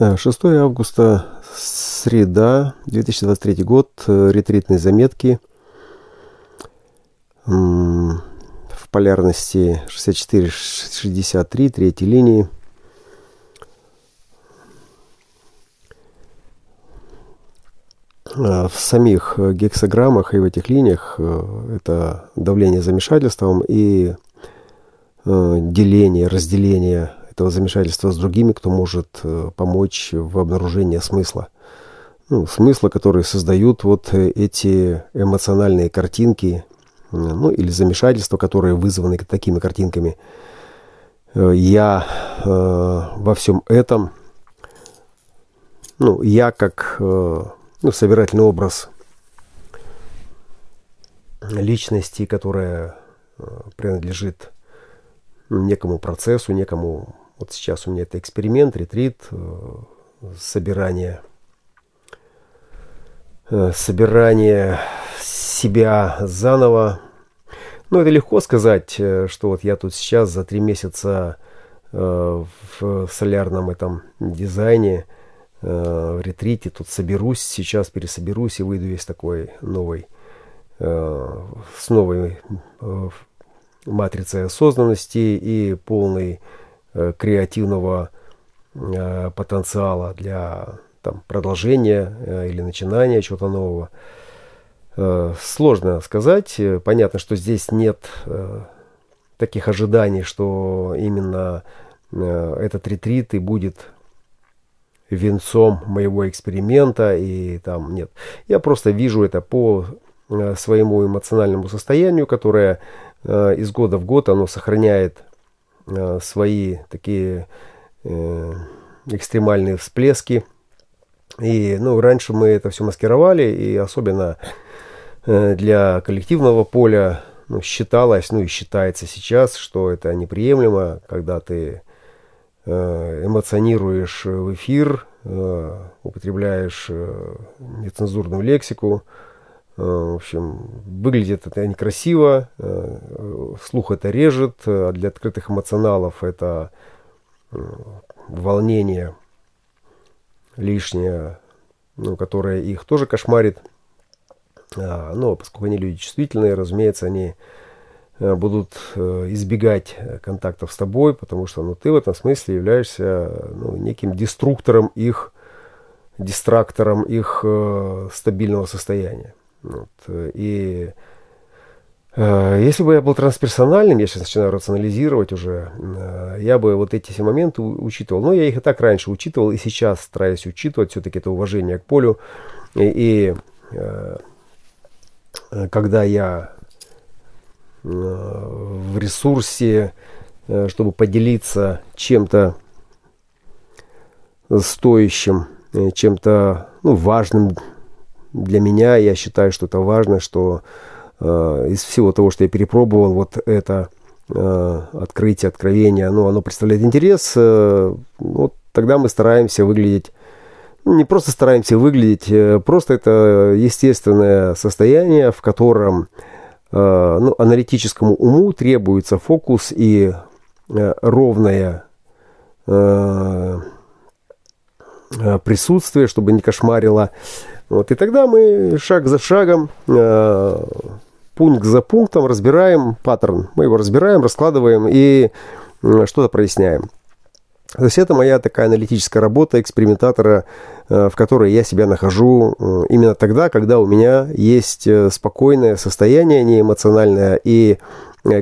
6 августа, среда, 2023 год, ретритные заметки в полярности 64-63, третьей линии. В самих гексограммах и в этих линиях э, это давление замешательством и э, деление, разделение этого замешательства с другими, кто может э, помочь в обнаружении смысла. Ну, смысла, который создают вот э, эти эмоциональные картинки, э, ну или замешательства, которые вызваны такими картинками. Я э, во всем этом, ну, я как э, ну, собирательный образ личности, которая принадлежит некому процессу, некому вот сейчас у меня это эксперимент, ретрит, э, собирание, э, собирание себя заново. Ну, это легко сказать, э, что вот я тут сейчас за три месяца в солярном этом дизайне, в ретрите тут соберусь, сейчас пересоберусь и выйду весь такой новый, с новой матрицей осознанности и полный креативного э, потенциала для там, продолжения э, или начинания чего-то нового. Сложно сказать. Понятно, что здесь нет таких ожиданий, что именно этот ретрит и будет венцом моего эксперимента и там нет. Я просто вижу это по своему эмоциональному состоянию, которое из года в год оно сохраняет Э, свои такие э, экстремальные всплески. И ну, раньше мы это все маскировали, и особенно э, для коллективного поля ну, считалось, ну и считается сейчас, что это неприемлемо, когда ты эмоционируешь в эфир, употребляешь нецензурную лексику, Э, в общем, выглядит это некрасиво, э, слух это режет, а для открытых эмоционалов это э, волнение лишнее, ну, которое их тоже кошмарит. А, но поскольку они люди чувствительные, разумеется, они будут избегать контактов с тобой, потому что ну, ты в этом смысле являешься ну, неким деструктором их, дистрактором их стабильного состояния. Вот. И э, если бы я был трансперсональным, я сейчас начинаю рационализировать уже, э, я бы вот эти все моменты учитывал. Но я их и так раньше учитывал, и сейчас стараюсь учитывать все-таки это уважение к полю. И, и э, когда я в ресурсе, чтобы поделиться чем-то стоящим, чем-то ну, важным для меня, я считаю, что это важно, что э, из всего того, что я перепробовал, вот это э, открытие, откровение, ну, оно представляет интерес, э, вот тогда мы стараемся выглядеть, ну, не просто стараемся выглядеть, э, просто это естественное состояние, в котором э, ну, аналитическому уму требуется фокус и э, ровная э, э, присутствие, чтобы не кошмарило вот, и тогда мы шаг за шагом, э, пункт за пунктом разбираем паттерн. Мы его разбираем, раскладываем и э, что-то проясняем. То есть это моя такая аналитическая работа экспериментатора, э, в которой я себя нахожу именно тогда, когда у меня есть спокойное состояние, не эмоциональное, и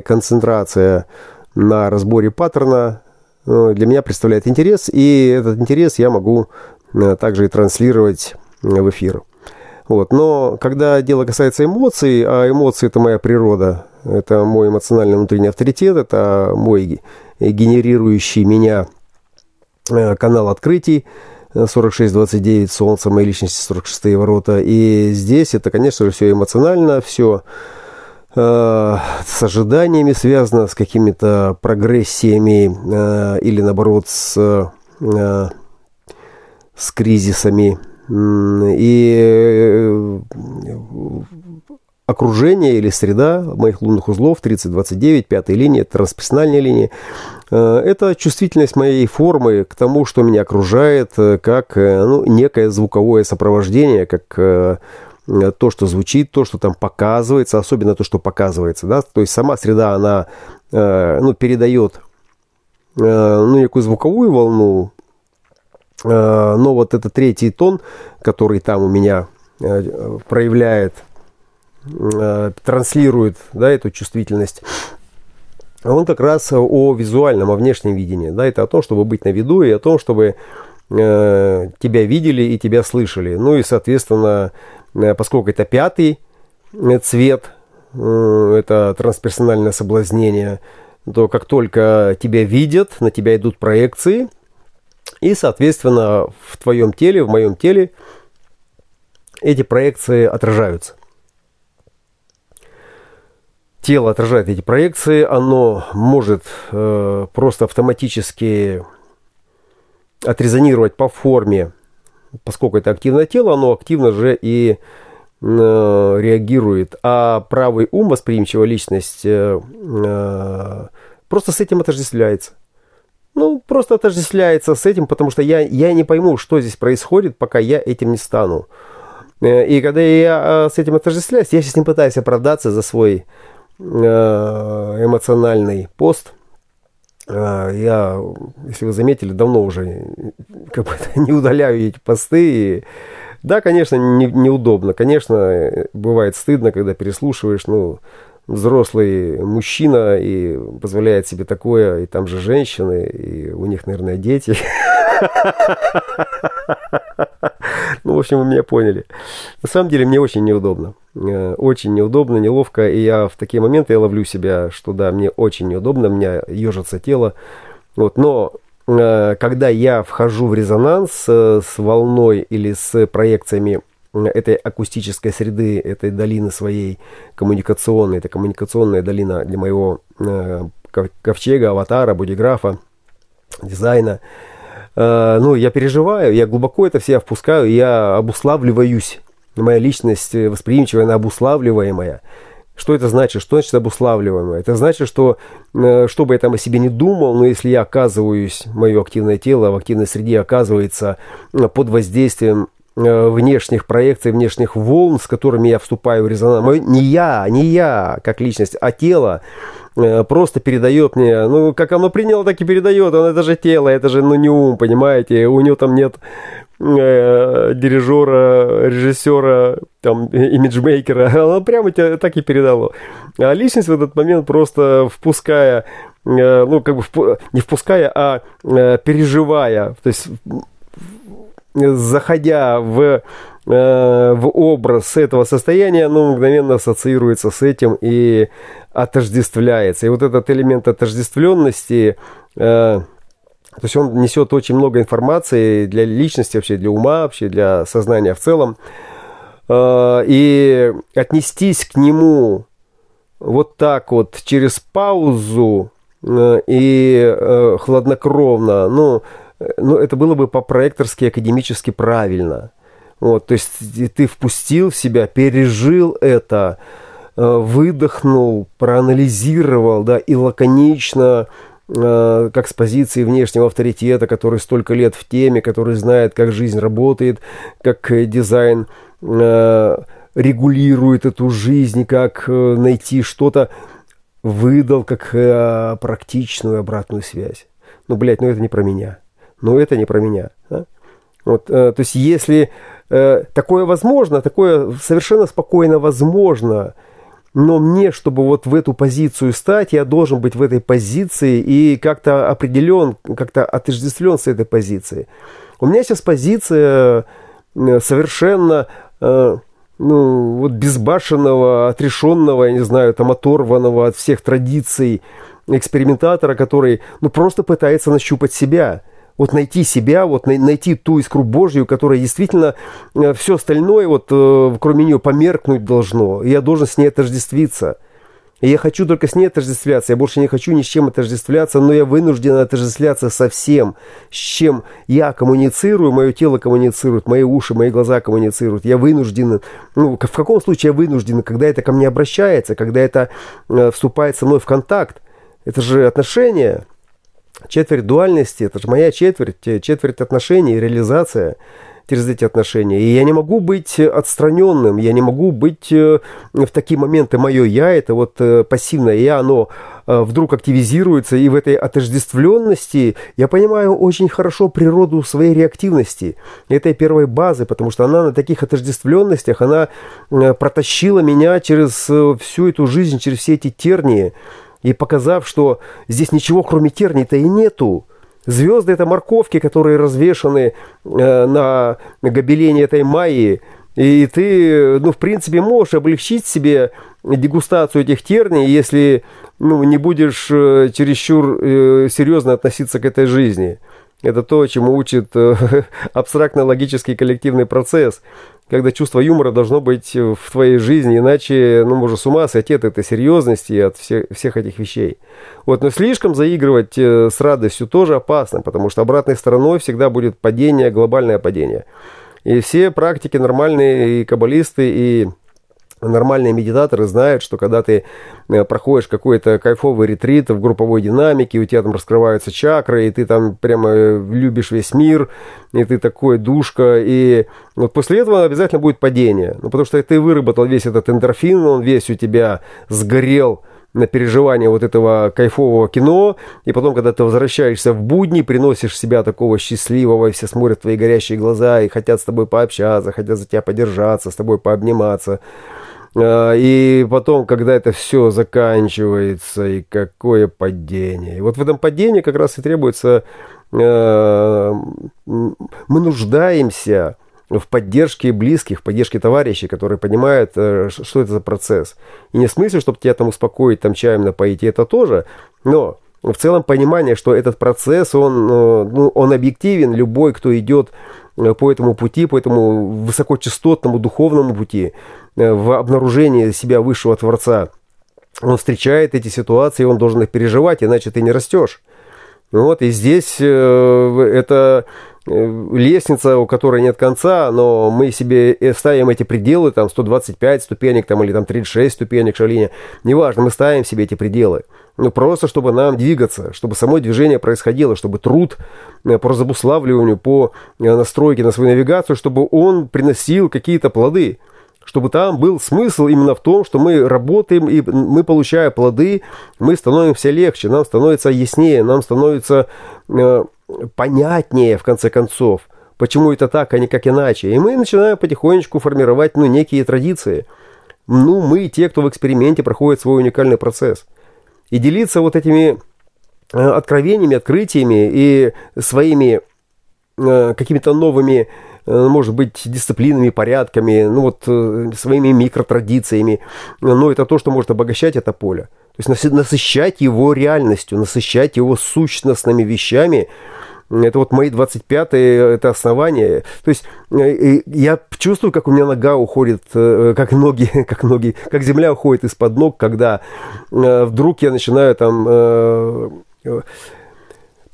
концентрация на разборе паттерна для меня представляет интерес, и этот интерес я могу также и транслировать в эфир. Вот. Но когда дело касается эмоций, а эмоции это моя природа, это мой эмоциональный внутренний авторитет, это мой генерирующий меня э, канал открытий, 4629 Солнце, моей личности 46 ворота. И здесь это, конечно же, все эмоционально, все э, с ожиданиями связано, с какими-то прогрессиями э, или, наоборот, с, э, с кризисами и э, окружение или среда моих лунных узлов 3029, пятая линия, трансперсональная линия. Э, это чувствительность моей формы к тому, что меня окружает, э, как ну, некое звуковое сопровождение, как то, что звучит, то, что там показывается, особенно то, что показывается. Да? То есть сама среда, она ну, передает ну, некую звуковую волну, но вот этот третий тон, который там у меня проявляет, транслирует да, эту чувствительность, он как раз о визуальном, о внешнем видении. Да, это о том, чтобы быть на виду и о том, чтобы э, тебя видели и тебя слышали. Ну и, соответственно, э, поскольку это пятый э, цвет, э, это трансперсональное соблазнение, то как только тебя видят, на тебя идут проекции, и, соответственно, в твоем теле, в моем теле эти проекции отражаются тело отражает эти проекции, оно может э, просто автоматически отрезонировать по форме, поскольку это активное тело, оно активно же и э, реагирует. А правый ум, восприимчивая личность, э, э, просто с этим отождествляется. Ну, просто отождествляется с этим, потому что я, я не пойму, что здесь происходит, пока я этим не стану. Э, и когда я э, с этим отождествляюсь, я сейчас не пытаюсь оправдаться за свой Э, эмоциональный пост. Я, если вы заметили, давно уже как бы не удаляю эти посты. И, да, конечно, не, неудобно. Конечно, бывает стыдно, когда переслушиваешь, ну, взрослый мужчина и позволяет себе такое, и там же женщины, и у них, наверное, дети. Ну, в общем, вы меня поняли. На самом деле, мне очень неудобно. Э, очень неудобно, неловко. И я в такие моменты я ловлю себя, что да, мне очень неудобно, у меня ежится тело. Вот, но э, когда я вхожу в резонанс э, с волной или с проекциями этой акустической среды, этой долины своей коммуникационной, это коммуникационная долина для моего ковчега, аватара, бодиграфа, дизайна, Э, ну, я переживаю, я глубоко это все впускаю, я обуславливаюсь. Моя личность восприимчивая, она обуславливаемая. Что это значит? Что значит обуславливаемое? Это значит, что, э, что бы я там о себе не думал, но если я оказываюсь, мое активное тело в активной среде оказывается э, под воздействием внешних проекций, внешних волн, с которыми я вступаю в резонанс. Не я, не я как личность, а тело Э, просто передает мне, ну, как оно приняло, так и передает, оно это же тело, это же, ну, не ум, понимаете, у него там нет э, дирижера, режиссера, там, имиджмейкера, оно прямо тебя так и передало. А личность в этот момент просто впуская, э, ну, как бы, не впуская, а э, переживая, то есть заходя в Э, в образ этого состояния, оно мгновенно ассоциируется с этим и отождествляется. И вот этот элемент отождествленности, э, то есть он несет очень много информации для личности, вообще для ума, вообще для сознания в целом. Э, и отнестись к нему вот так вот через паузу и хладнокровно, ну, ну это было бы по-проекторски академически правильно – вот, то есть ты впустил в себя, пережил это, э, выдохнул, проанализировал, да, и лаконично, э, как с позиции внешнего авторитета, который столько лет в теме, который знает, как жизнь работает, как э, дизайн регулирует эту жизнь, как найти что-то, выдал как практичную обратную связь. Ну, блядь, ну это не про меня. Ну, это не про меня. Да? Вот, то есть, если Э, такое возможно, такое совершенно спокойно возможно. Но мне, чтобы вот в эту позицию стать, я должен быть в этой позиции и как-то определен, как-то отождествлен с этой позицией. У меня сейчас позиция э, совершенно э, ну, вот безбашенного, отрешенного, я не знаю, там оторванного от всех традиций экспериментатора, который ну, просто пытается нащупать себя – вот найти себя, вот найти ту искру Божью, которая действительно э, все остальное, вот э, кроме нее, померкнуть должно. Я должен с ней отождествиться. И я хочу только с ней отождествляться, я больше не хочу ни с чем отождествляться, но я вынужден отождествляться со всем, с чем я коммуницирую, мое тело коммуницирует, мои уши, мои глаза коммуницируют. Я вынужден, ну, в каком случае я вынужден, когда это ко мне обращается, когда это э, вступает со мной в контакт. Это же отношения, четверть дуальности, это же моя четверть, э, четверть отношений, реализация через эти отношения. И я не могу быть отстраненным, я не могу быть э, в такие моменты мое я, это вот э, пассивное я, оно вдруг активизируется, и в этой отождествленности я понимаю очень хорошо природу своей реактивности, этой первой базы, потому что она на таких отождествленностях, она протащила меня через всю эту жизнь, через все эти тернии, и показав, что здесь ничего кроме терний-то и нету. Звезды – это морковки, которые развешаны э, на гобелене этой майи, и ты, ну, в принципе, можешь облегчить себе дегустацию этих терний, если ну, не будешь э, чересчур э, серьезно относиться к этой жизни. Это то, чему учит э, абстрактно-логический коллективный процесс – когда чувство юмора должно быть в твоей жизни, иначе, ну, можно с ума сойти от этой серьезности и от всех, всех этих вещей. Вот, но слишком заигрывать э, с радостью тоже опасно, потому что обратной стороной всегда будет падение, глобальное падение. И все практики нормальные, и каббалисты, и Нормальные медитаторы знают, что когда ты э, проходишь какой-то кайфовый ретрит в групповой динамике, у тебя там раскрываются чакры, и ты там прямо э, любишь весь мир, и ты такой душка, и вот после этого обязательно будет падение. Ну, потому что ты выработал весь этот эндорфин, он весь у тебя сгорел на переживание вот этого кайфового кино, и потом, когда ты возвращаешься в будни, приносишь себя такого счастливого, и все смотрят твои горящие глаза и хотят с тобой пообщаться, хотят за тебя подержаться, с тобой пообниматься. А, и потом, когда это все заканчивается, и какое падение. И вот в этом падении как раз и требуется... А, мы нуждаемся в поддержке близких, в поддержке товарищей, которые понимают, э, что это за процесс. И не в смысле, чтобы тебя там успокоить, там чаем напоить, и это тоже, но в целом понимание, что этот процесс, он, э, ну, он объективен, любой, кто идет э, по этому пути, по этому высокочастотному духовному пути, Э, в обнаружении себя высшего Творца, он встречает эти ситуации, он должен их переживать, иначе ты не растешь. Вот, и здесь э, это э, лестница, у которой нет конца, но мы себе ставим эти пределы, там 125 ступенек там, или там 36 ступенек шалиня, неважно, мы ставим себе эти пределы. Ну, просто чтобы нам двигаться, чтобы само движение происходило, чтобы труд по разобуславливанию, по настройке на свою навигацию, чтобы он приносил какие-то плоды чтобы там был смысл именно в том, что мы работаем и мы, получая плоды, мы становимся легче, нам становится яснее, нам становится э, понятнее, в конце концов, почему это так, а не как иначе. И мы начинаем потихонечку формировать ну, некие традиции. Ну, мы те, кто в эксперименте проходит свой уникальный процесс. И делиться вот этими э, откровениями, открытиями и своими э, какими-то новыми Э, может быть, дисциплинами, порядками, ну вот своими микротрадициями. Но это то, что может обогащать это поле. То есть насыщать его реальностью, насыщать его сущностными вещами. Это вот мои 25-е, это основание. То есть э, я чувствую, как у меня нога уходит, как ноги, как ноги, как земля уходит из-под ног, когда вдруг я начинаю там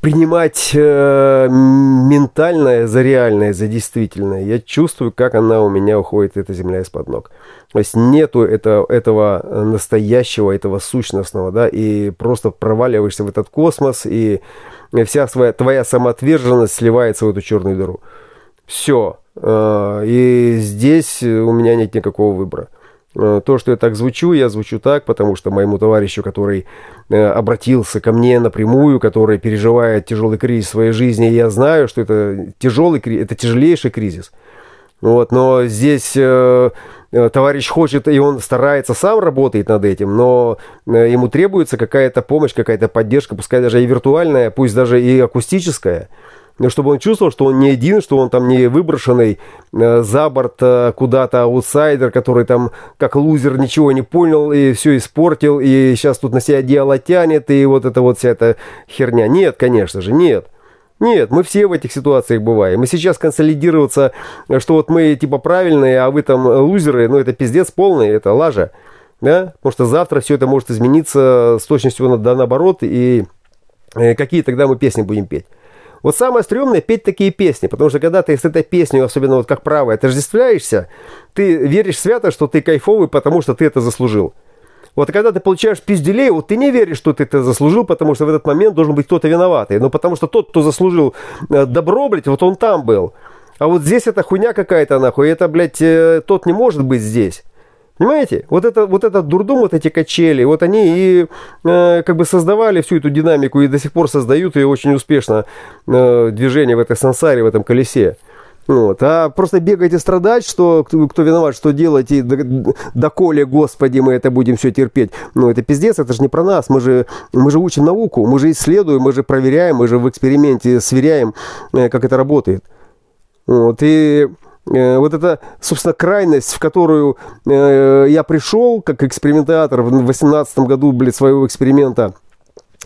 принимать э, ментальное за реальное, за действительное. Я чувствую, как она у меня уходит, эта земля из-под ног. То есть нету это, этого настоящего, этого сущностного, да, и просто проваливаешься в этот космос, и вся своя, твоя самоотверженность сливается в эту черную дыру. Все. Э, и здесь у меня нет никакого выбора. Э, то, что я так звучу, я звучу так, потому что моему товарищу, который э, обратился ко мне напрямую, который переживает тяжелый кризис в своей жизни, я знаю, что это тяжелый это тяжелейший кризис. Вот, но здесь э, товарищ хочет, и он старается, сам работает над этим, но э, ему требуется какая-то помощь, какая-то поддержка, пускай даже и виртуальная, пусть даже и акустическая – чтобы он чувствовал, что он не один, что он там не выброшенный э, за борт э, куда-то аутсайдер, который там как лузер ничего не понял и все испортил, и сейчас тут на себя одеяло тянет, и вот это вот вся эта херня. Нет, конечно же, нет. Нет, мы все в этих ситуациях бываем. И сейчас консолидироваться, что вот мы типа правильные, а вы там лузеры, ну это пиздец полный, это лажа. Да? Потому что завтра все это может измениться с точностью на, да, наоборот, и э, какие тогда мы песни будем петь. Вот самое стрёмное петь такие песни, потому что когда ты с этой песней, особенно вот как правая, отождествляешься, ты веришь свято, что ты кайфовый, потому что ты это заслужил. Вот когда ты получаешь пизделей, вот ты не веришь, что ты это заслужил, потому что в этот момент должен быть кто-то виноватый. Но потому что тот, кто заслужил э, добро, блядь, вот он там был. А вот здесь это хуйня какая-то, нахуй, это, блядь, э, тот не может быть здесь. Понимаете? Вот, это, вот этот дурдом, вот эти качели, вот они и э, как бы создавали всю эту динамику и до сих пор создают ее очень успешно э, движение в этой сансаре, в этом колесе. Вот. А просто бегать и страдать, что кто, кто виноват, что делать, и доколе, Господи, мы это будем все терпеть. Ну, это пиздец, это же не про нас. Мы же, мы же учим науку, мы же исследуем, мы же проверяем, мы же в эксперименте сверяем, э, как это работает. Вот. И э, вот эта, собственно, крайность, в которую э, я пришел как экспериментатор в 2018 году, блядь, своего эксперимента –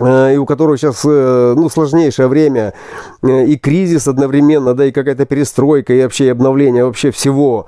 и у которого сейчас э, ну, сложнейшее время, э, и кризис одновременно, да, и какая-то перестройка, и вообще обновление вообще всего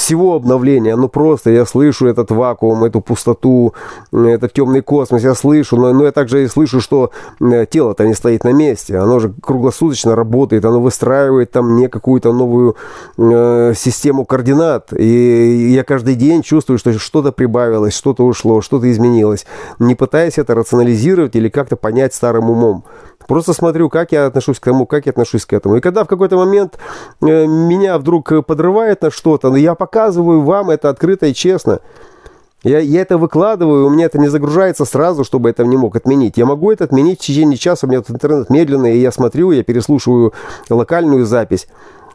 всего обновления. Ну просто я слышу этот вакуум, эту пустоту, этот темный космос, я слышу, но, но я также и слышу, что тело-то не стоит на месте. Оно же круглосуточно работает, оно выстраивает там не какую-то новую э, систему координат. И я каждый день чувствую, что что-то прибавилось, что-то ушло, что-то изменилось. Не пытаясь это рационализировать или как-то понять старым умом. Просто смотрю, как я отношусь к тому, как я отношусь к этому. И когда в какой-то момент э, меня вдруг подрывает на что-то, но я показываю вам это открыто и честно. Я, я это выкладываю, у меня это не загружается сразу, чтобы это не мог отменить. Я могу это отменить в течение часа, у меня тут интернет медленный, и я смотрю, я переслушиваю локальную запись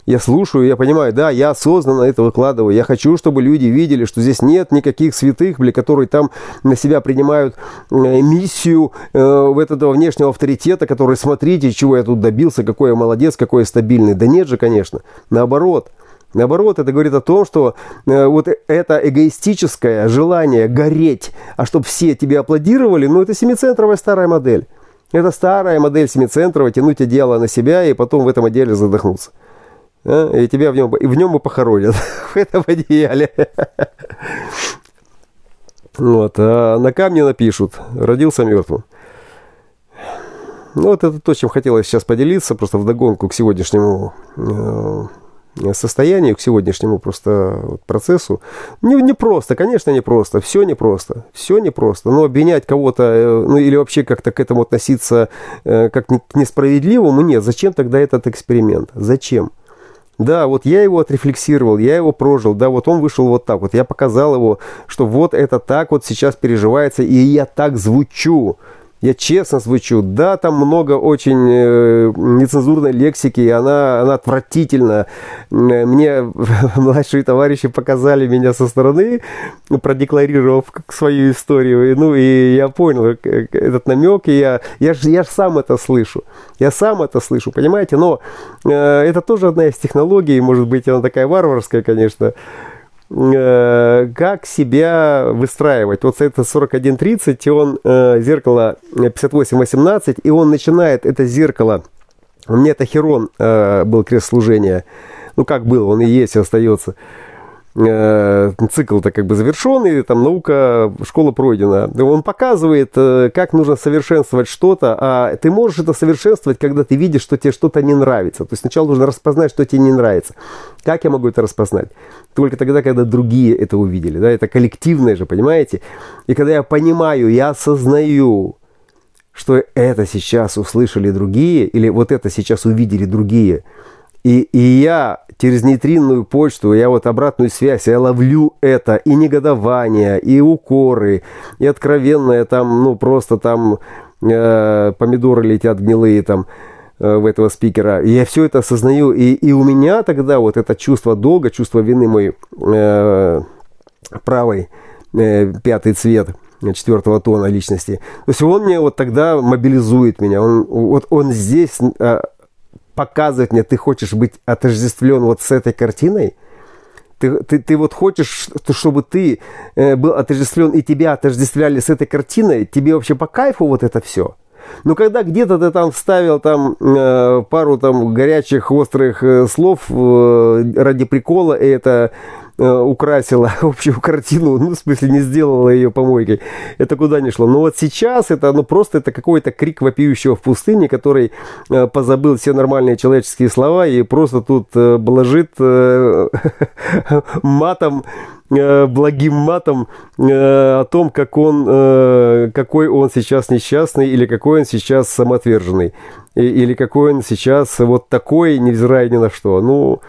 я слушаю, я понимаю, да, я осознанно это выкладываю. Я хочу, чтобы люди видели, что здесь нет никаких святых, бля, которые там на себя принимают э, миссию э, в этого внешнего авторитета, который, смотрите, чего я тут добился, какой я молодец, какой я стабильный. Да нет же, конечно. Наоборот. Наоборот, это говорит о том, что э, вот это эгоистическое желание гореть, а чтобы все тебе аплодировали, ну это семицентровая старая модель. Это старая модель семицентровая, тянуть одеяло на себя и потом в этом отделе задохнуться а? и тебя в нем, и в нем и похоронят, в этом одеяле. Вот, а на камне напишут, родился мертвым. Ну, вот это то, чем хотелось сейчас поделиться, просто вдогонку к сегодняшнему э, состоянию, к сегодняшнему просто процессу. Не, не просто, конечно, не просто. Все непросто. Все непросто. Но обвинять кого-то, э, ну или вообще как-то к этому относиться э, как к несправедливому, нет. Зачем тогда этот эксперимент? Зачем? Да, вот я его отрефлексировал, я его прожил, да, вот он вышел вот так вот, я показал его, что вот это так вот сейчас переживается, и я так звучу. Я честно звучу. Да, там много очень э, нецензурной лексики, и она, она отвратительна. Мне младшие товарищи показали меня со стороны, продекларировав свою историю. Ну, и я понял этот намек, и я, я, я же сам это слышу. Я сам это слышу, понимаете? Но э, это тоже одна из технологий, может быть, она такая варварская, конечно, Э, как себя выстраивать. Вот это 41.30, он э, зеркало 58.18, и он начинает это зеркало, у меня это Херон э, был крест служения, ну как был, он и есть, и остается. Э, цикл-то как бы завершен, и там наука, школа пройдена. Он показывает, э, как нужно совершенствовать что-то, а ты можешь это совершенствовать, когда ты видишь, что тебе что-то не нравится. То есть сначала нужно распознать, что тебе не нравится. Как я могу это распознать? Только тогда, когда другие это увидели. Да? Это коллективное же, понимаете? И когда я понимаю, я осознаю, что это сейчас услышали другие, или вот это сейчас увидели другие – и, и я через нейтринную почту, я вот обратную связь, я ловлю это, и негодование, и укоры, и откровенное там, ну просто там э, помидоры летят гнилые там э, в этого спикера. И я все это осознаю, и, и у меня тогда вот это чувство долга, чувство вины мой э, правый э, пятый цвет четвертого тона личности. То есть он мне вот тогда мобилизует меня. Он, вот он здесь э, показывать мне, ты хочешь быть отождествлен вот с этой картиной, ты, ты, ты вот хочешь, чтобы ты э, был отождествлен и тебя отождествляли с этой картиной, тебе вообще по кайфу вот это все? Но когда где-то ты там вставил там э, пару там горячих, острых э, слов ради прикола, и это украсила общую картину, ну, в смысле, не сделала ее помойкой, это куда ни шло. Но вот сейчас это, ну, просто это какой-то крик вопиющего в пустыне, который э, позабыл все нормальные человеческие слова и просто тут э, блажит э, матом, э, благим матом э, о том, как он, э, какой он сейчас несчастный или какой он сейчас самоотверженный. или какой он сейчас вот такой, невзирая ни на что. Ну,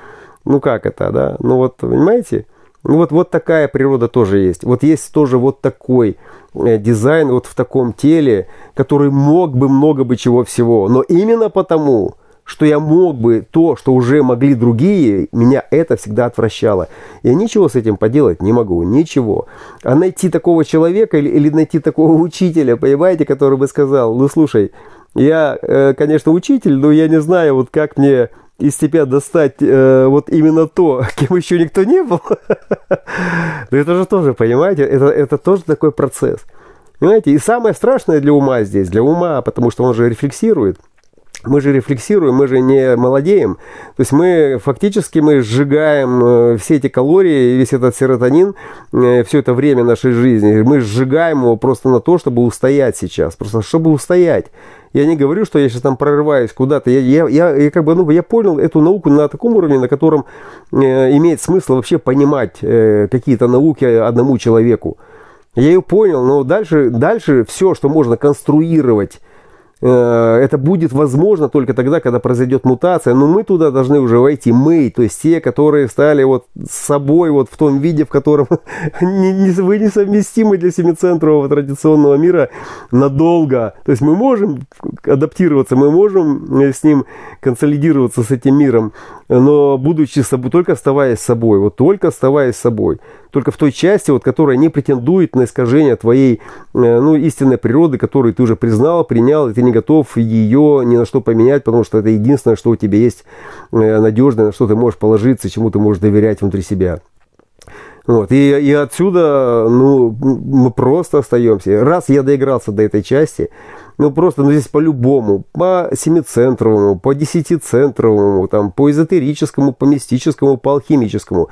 ну как это, да? Ну вот, понимаете? Ну вот, вот такая природа тоже есть. Вот есть тоже вот такой э, дизайн вот в таком теле, который мог бы много бы чего всего. Но именно потому, что я мог бы то, что уже могли другие, меня это всегда отвращало. Я ничего с этим поделать не могу, ничего. А найти такого человека или, или найти такого учителя, понимаете, который бы сказал, ну слушай, я, э, конечно, учитель, но я не знаю, вот как мне из тебя достать э, вот именно то, кем еще никто не был. Но это же тоже, понимаете, это, это тоже такой процесс. Понимаете, и самое страшное для ума здесь, для ума, потому что он же рефлексирует, мы же рефлексируем, мы же не молодеем. То есть мы фактически мы сжигаем э, все эти калории, весь этот серотонин, э, все это время нашей жизни. Мы сжигаем его просто на то, чтобы устоять сейчас. Просто чтобы устоять. Я не говорю, что я сейчас там прорываюсь куда-то. Я, я, я, я как бы, ну, я понял эту науку на таком уровне, на котором э, имеет смысл вообще понимать э, какие-то науки одному человеку. Я ее понял, но дальше, дальше все, что можно конструировать это будет возможно только тогда, когда произойдет мутация, но мы туда должны уже войти, мы, то есть те, которые стали вот с собой вот в том виде, в котором вы несовместимы для семицентрового традиционного мира надолго. То есть мы можем адаптироваться, мы можем с ним консолидироваться с этим миром, но будучи собой, только оставаясь собой, вот только оставаясь собой только в той части, вот, которая не претендует на искажение твоей э, ну, истинной природы, которую ты уже признал, принял, и ты не готов ее ни на что поменять, потому что это единственное, что у тебя есть э, надежное, на что ты можешь положиться, чему ты можешь доверять внутри себя. Вот. И, и отсюда ну, мы просто остаемся. Раз я доигрался до этой части, ну просто ну, здесь по-любому, по семицентровому, по десятицентровому, там, по эзотерическому, по мистическому, по алхимическому.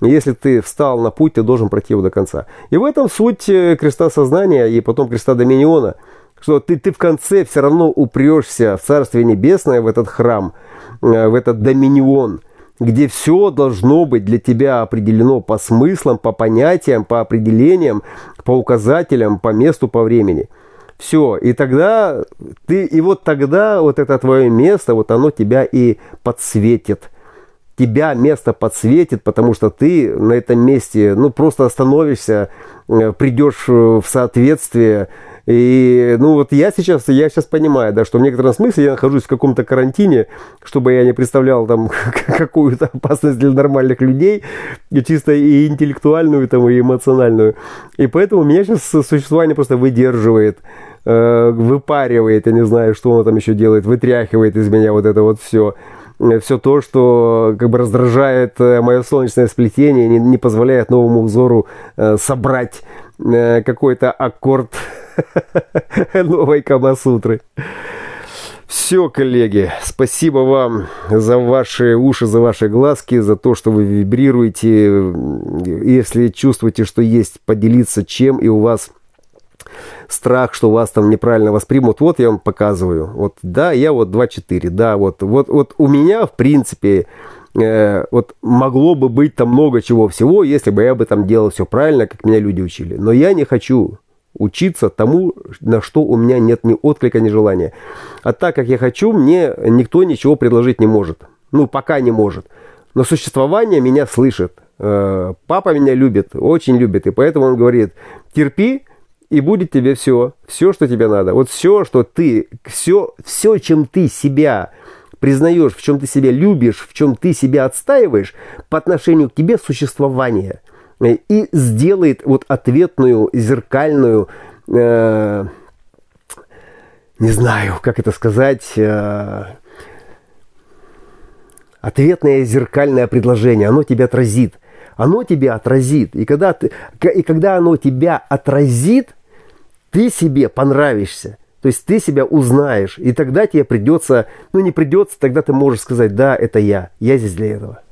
Если ты встал на путь, ты должен пройти его до конца. И в этом суть э, креста сознания и потом креста доминиона, что ты, ты в конце все равно упрешься в Царствие Небесное, в этот храм, э, в этот доминион, где все должно быть для тебя определено по смыслам, по понятиям, по определениям, по указателям, по месту, по времени. Все, и тогда ты, и вот тогда вот это твое место, вот оно тебя и подсветит. Тебя место подсветит, потому что ты на этом месте, ну, просто остановишься, э, придешь в соответствие и, ну, вот я сейчас, я сейчас понимаю, да, что в некотором смысле я нахожусь в каком-то карантине, чтобы я не представлял там какую-то опасность для нормальных людей, и чисто и интеллектуальную, там, и эмоциональную. И поэтому меня сейчас существование просто выдерживает, э, выпаривает, я не знаю, что он там еще делает, вытряхивает из меня вот это вот все все то, что как бы раздражает э, мое солнечное сплетение, не, не позволяет новому взору э, собрать э, какой-то аккорд новой Камасутры. Все, коллеги, спасибо вам за ваши уши, за ваши глазки, за то, что вы вибрируете. Если чувствуете, что есть поделиться чем, и у вас страх, что вас там неправильно воспримут, вот я вам показываю. Вот, да, я вот 2-4, да, вот, вот, вот у меня, в принципе, э, вот могло бы быть там много чего всего, если бы я бы там делал все правильно, как меня люди учили. Но я не хочу учиться тому, на что у меня нет ни отклика, ни желания. А так как я хочу, мне никто ничего предложить не может. Ну, пока не может. Но существование меня слышит. Э, папа меня любит, очень любит. И поэтому он говорит, терпи, и будет тебе все. Все, что тебе надо. Вот все, что ты, все, все чем ты себя признаешь, в чем ты себя любишь, в чем ты себя отстаиваешь, по отношению к тебе существование – и сделает вот ответную зеркальную, э, не знаю, как это сказать, э, ответное зеркальное предложение, оно тебя отразит. Оно тебя отразит. И когда, ты, и когда оно тебя отразит, ты себе понравишься. То есть ты себя узнаешь. И тогда тебе придется, ну не придется, тогда ты можешь сказать, да, это я. Я здесь для этого.